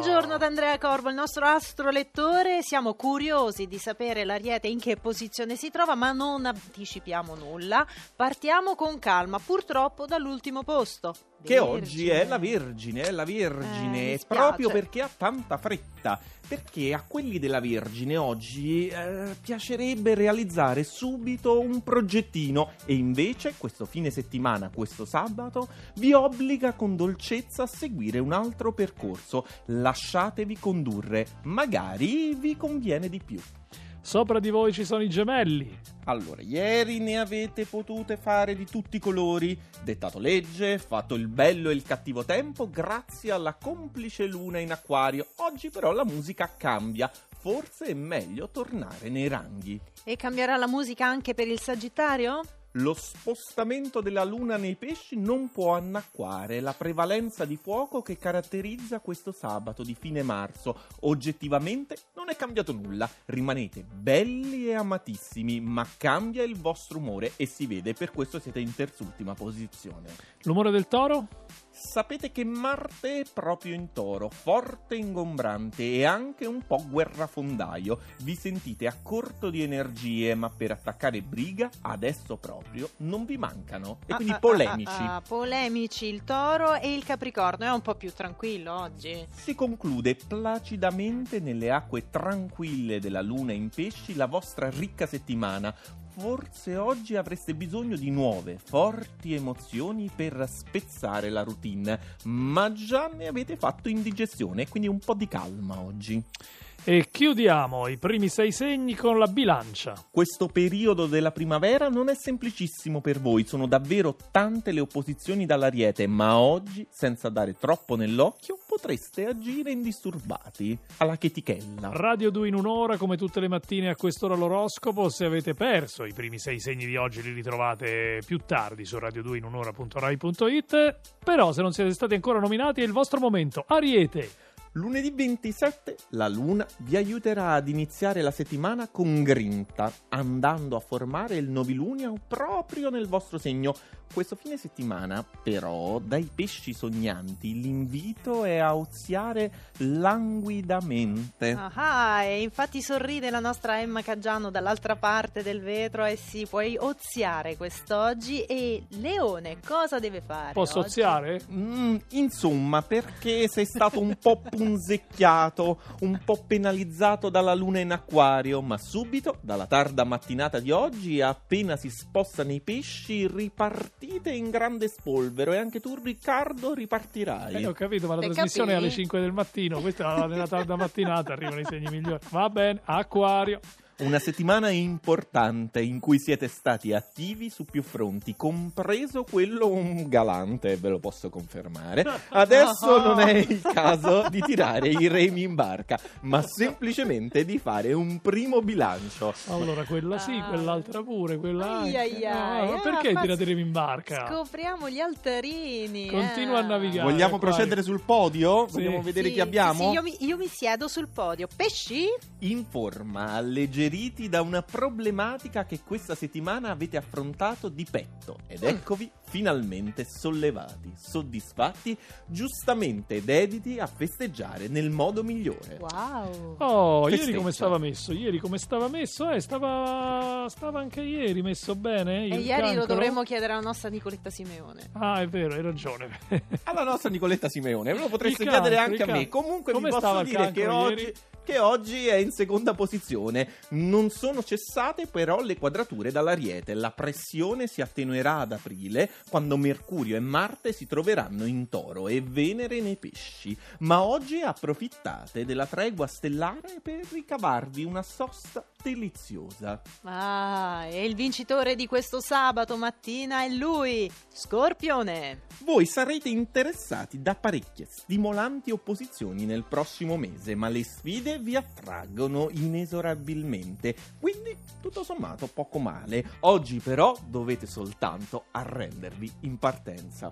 Buongiorno ad Andrea Corvo, il nostro astrolettore. Siamo curiosi di sapere l'Ariete in che posizione si trova, ma non anticipiamo nulla. Partiamo con calma, purtroppo dall'ultimo posto. Che oggi è la Vergine, è la Vergine, Eh, proprio perché ha tanta fretta. Perché a quelli della Vergine oggi eh, piacerebbe realizzare subito un progettino e invece questo fine settimana, questo sabato, vi obbliga con dolcezza a seguire un altro percorso. Lasciatevi condurre, magari vi conviene di più. Sopra di voi ci sono i gemelli. Allora, ieri ne avete potute fare di tutti i colori, dettato legge, fatto il bello e il cattivo tempo grazie alla complice luna in acquario. Oggi però la musica cambia, forse è meglio tornare nei ranghi. E cambierà la musica anche per il Sagittario? Lo spostamento della luna nei pesci non può annacquare la prevalenza di fuoco che caratterizza questo sabato di fine marzo. Oggettivamente non è cambiato nulla, rimanete belli e amatissimi, ma cambia il vostro umore e si vede, per questo siete in terzultima posizione. L'umore del toro? Sapete che Marte è proprio in toro, forte e ingombrante e anche un po' guerrafondaio. Vi sentite a corto di energie, ma per attaccare briga adesso proprio non vi mancano. E quindi Ah, ah, polemici. ah, ah, polemici il Toro e il Capricorno. È un po' più tranquillo oggi. Si conclude placidamente nelle acque tranquille della luna in pesci la vostra ricca settimana. Forse oggi avreste bisogno di nuove, forti emozioni per spezzare la routine, ma già ne avete fatto indigestione, quindi un po' di calma oggi. E chiudiamo i primi sei segni con la bilancia. Questo periodo della primavera non è semplicissimo per voi, sono davvero tante le opposizioni dall'ariete, ma oggi, senza dare troppo nell'occhio, potreste agire indisturbati, alla chetichella. Radio 2 in un'ora, come tutte le mattine a quest'ora l'oroscopo. Se avete perso i primi sei segni di oggi li ritrovate più tardi su radio2inun'ora.rai.it. Però se non siete stati ancora nominati è il vostro momento. Ariete! Lunedì 27 la Luna vi aiuterà ad iniziare la settimana con grinta, andando a formare il novilunio proprio nel vostro segno. Questo fine settimana, però, dai pesci sognanti l'invito è a oziare languidamente. Ah, e infatti sorride la nostra Emma Caggiano dall'altra parte del vetro e si puoi oziare quest'oggi. E Leone, cosa deve fare? Posso oggi? oziare? Mm, insomma, perché sei stato un po' punzecchiato, un po' penalizzato dalla luna in acquario, ma subito, dalla tarda mattinata di oggi, appena si sposta nei pesci, ripartite in grande spolvero e anche tu, Riccardo, ripartirai. Eh, ho capito, ma la Hai trasmissione è alle capito? 5 del mattino. Questa è nella tarda mattinata, arrivano i segni migliori. Va bene, acquario. Una settimana importante in cui siete stati attivi su più fronti, compreso quello un galante, ve lo posso confermare. Adesso non è il caso di tirare i remi in barca, ma semplicemente di fare un primo bilancio. Allora, quella sì, Ah. quell'altra pure, quella Ai, ai, ai. No, ma Ah, perché ma tirateremo in barca? Scopriamo gli altarini. Continua eh. a navigare. Vogliamo Acquario. procedere sul podio? Sì. Vogliamo vedere Sì, chi abbiamo? sì, io, mi, io mi siedo sul podio. Pesci? In forma, alleggeriti da una problematica che questa settimana avete affrontato di petto. Ed eccovi finalmente sollevati, soddisfatti, giustamente dediti a festeggiare nel modo migliore. Wow. Oh, Festeggia. ieri come stava messo? Ieri come stava messo? Eh, stava, stava anche ieri messo bene. E il ieri lo cancro? dovremmo chiedere alla nostra Nicoletta Simeone. Ah, è vero, hai ragione. Alla nostra Nicoletta Simeone, ve lo potreste Il chiedere cancro, anche a me. cancro. Comunque Come vi stava posso dire che cancro oggi, ieri? Che oggi è in seconda posizione. Non sono cessate però le quadrature dall'ariete. La pressione si attenuerà ad aprile quando Mercurio e Marte si troveranno in toro e Venere nei pesci. Ma oggi approfittate della tregua stellare per ricavarvi una sosta deliziosa. Ah, e il vincitore di questo sabato mattina è lui, Scorpione. Voi sarete interessati da parecchie stimolanti opposizioni nel prossimo mese, ma le sfide vi attraggono inesorabilmente. Quindi, tutto sommato, poco male. Oggi però dovete soltanto arrendervi in partenza.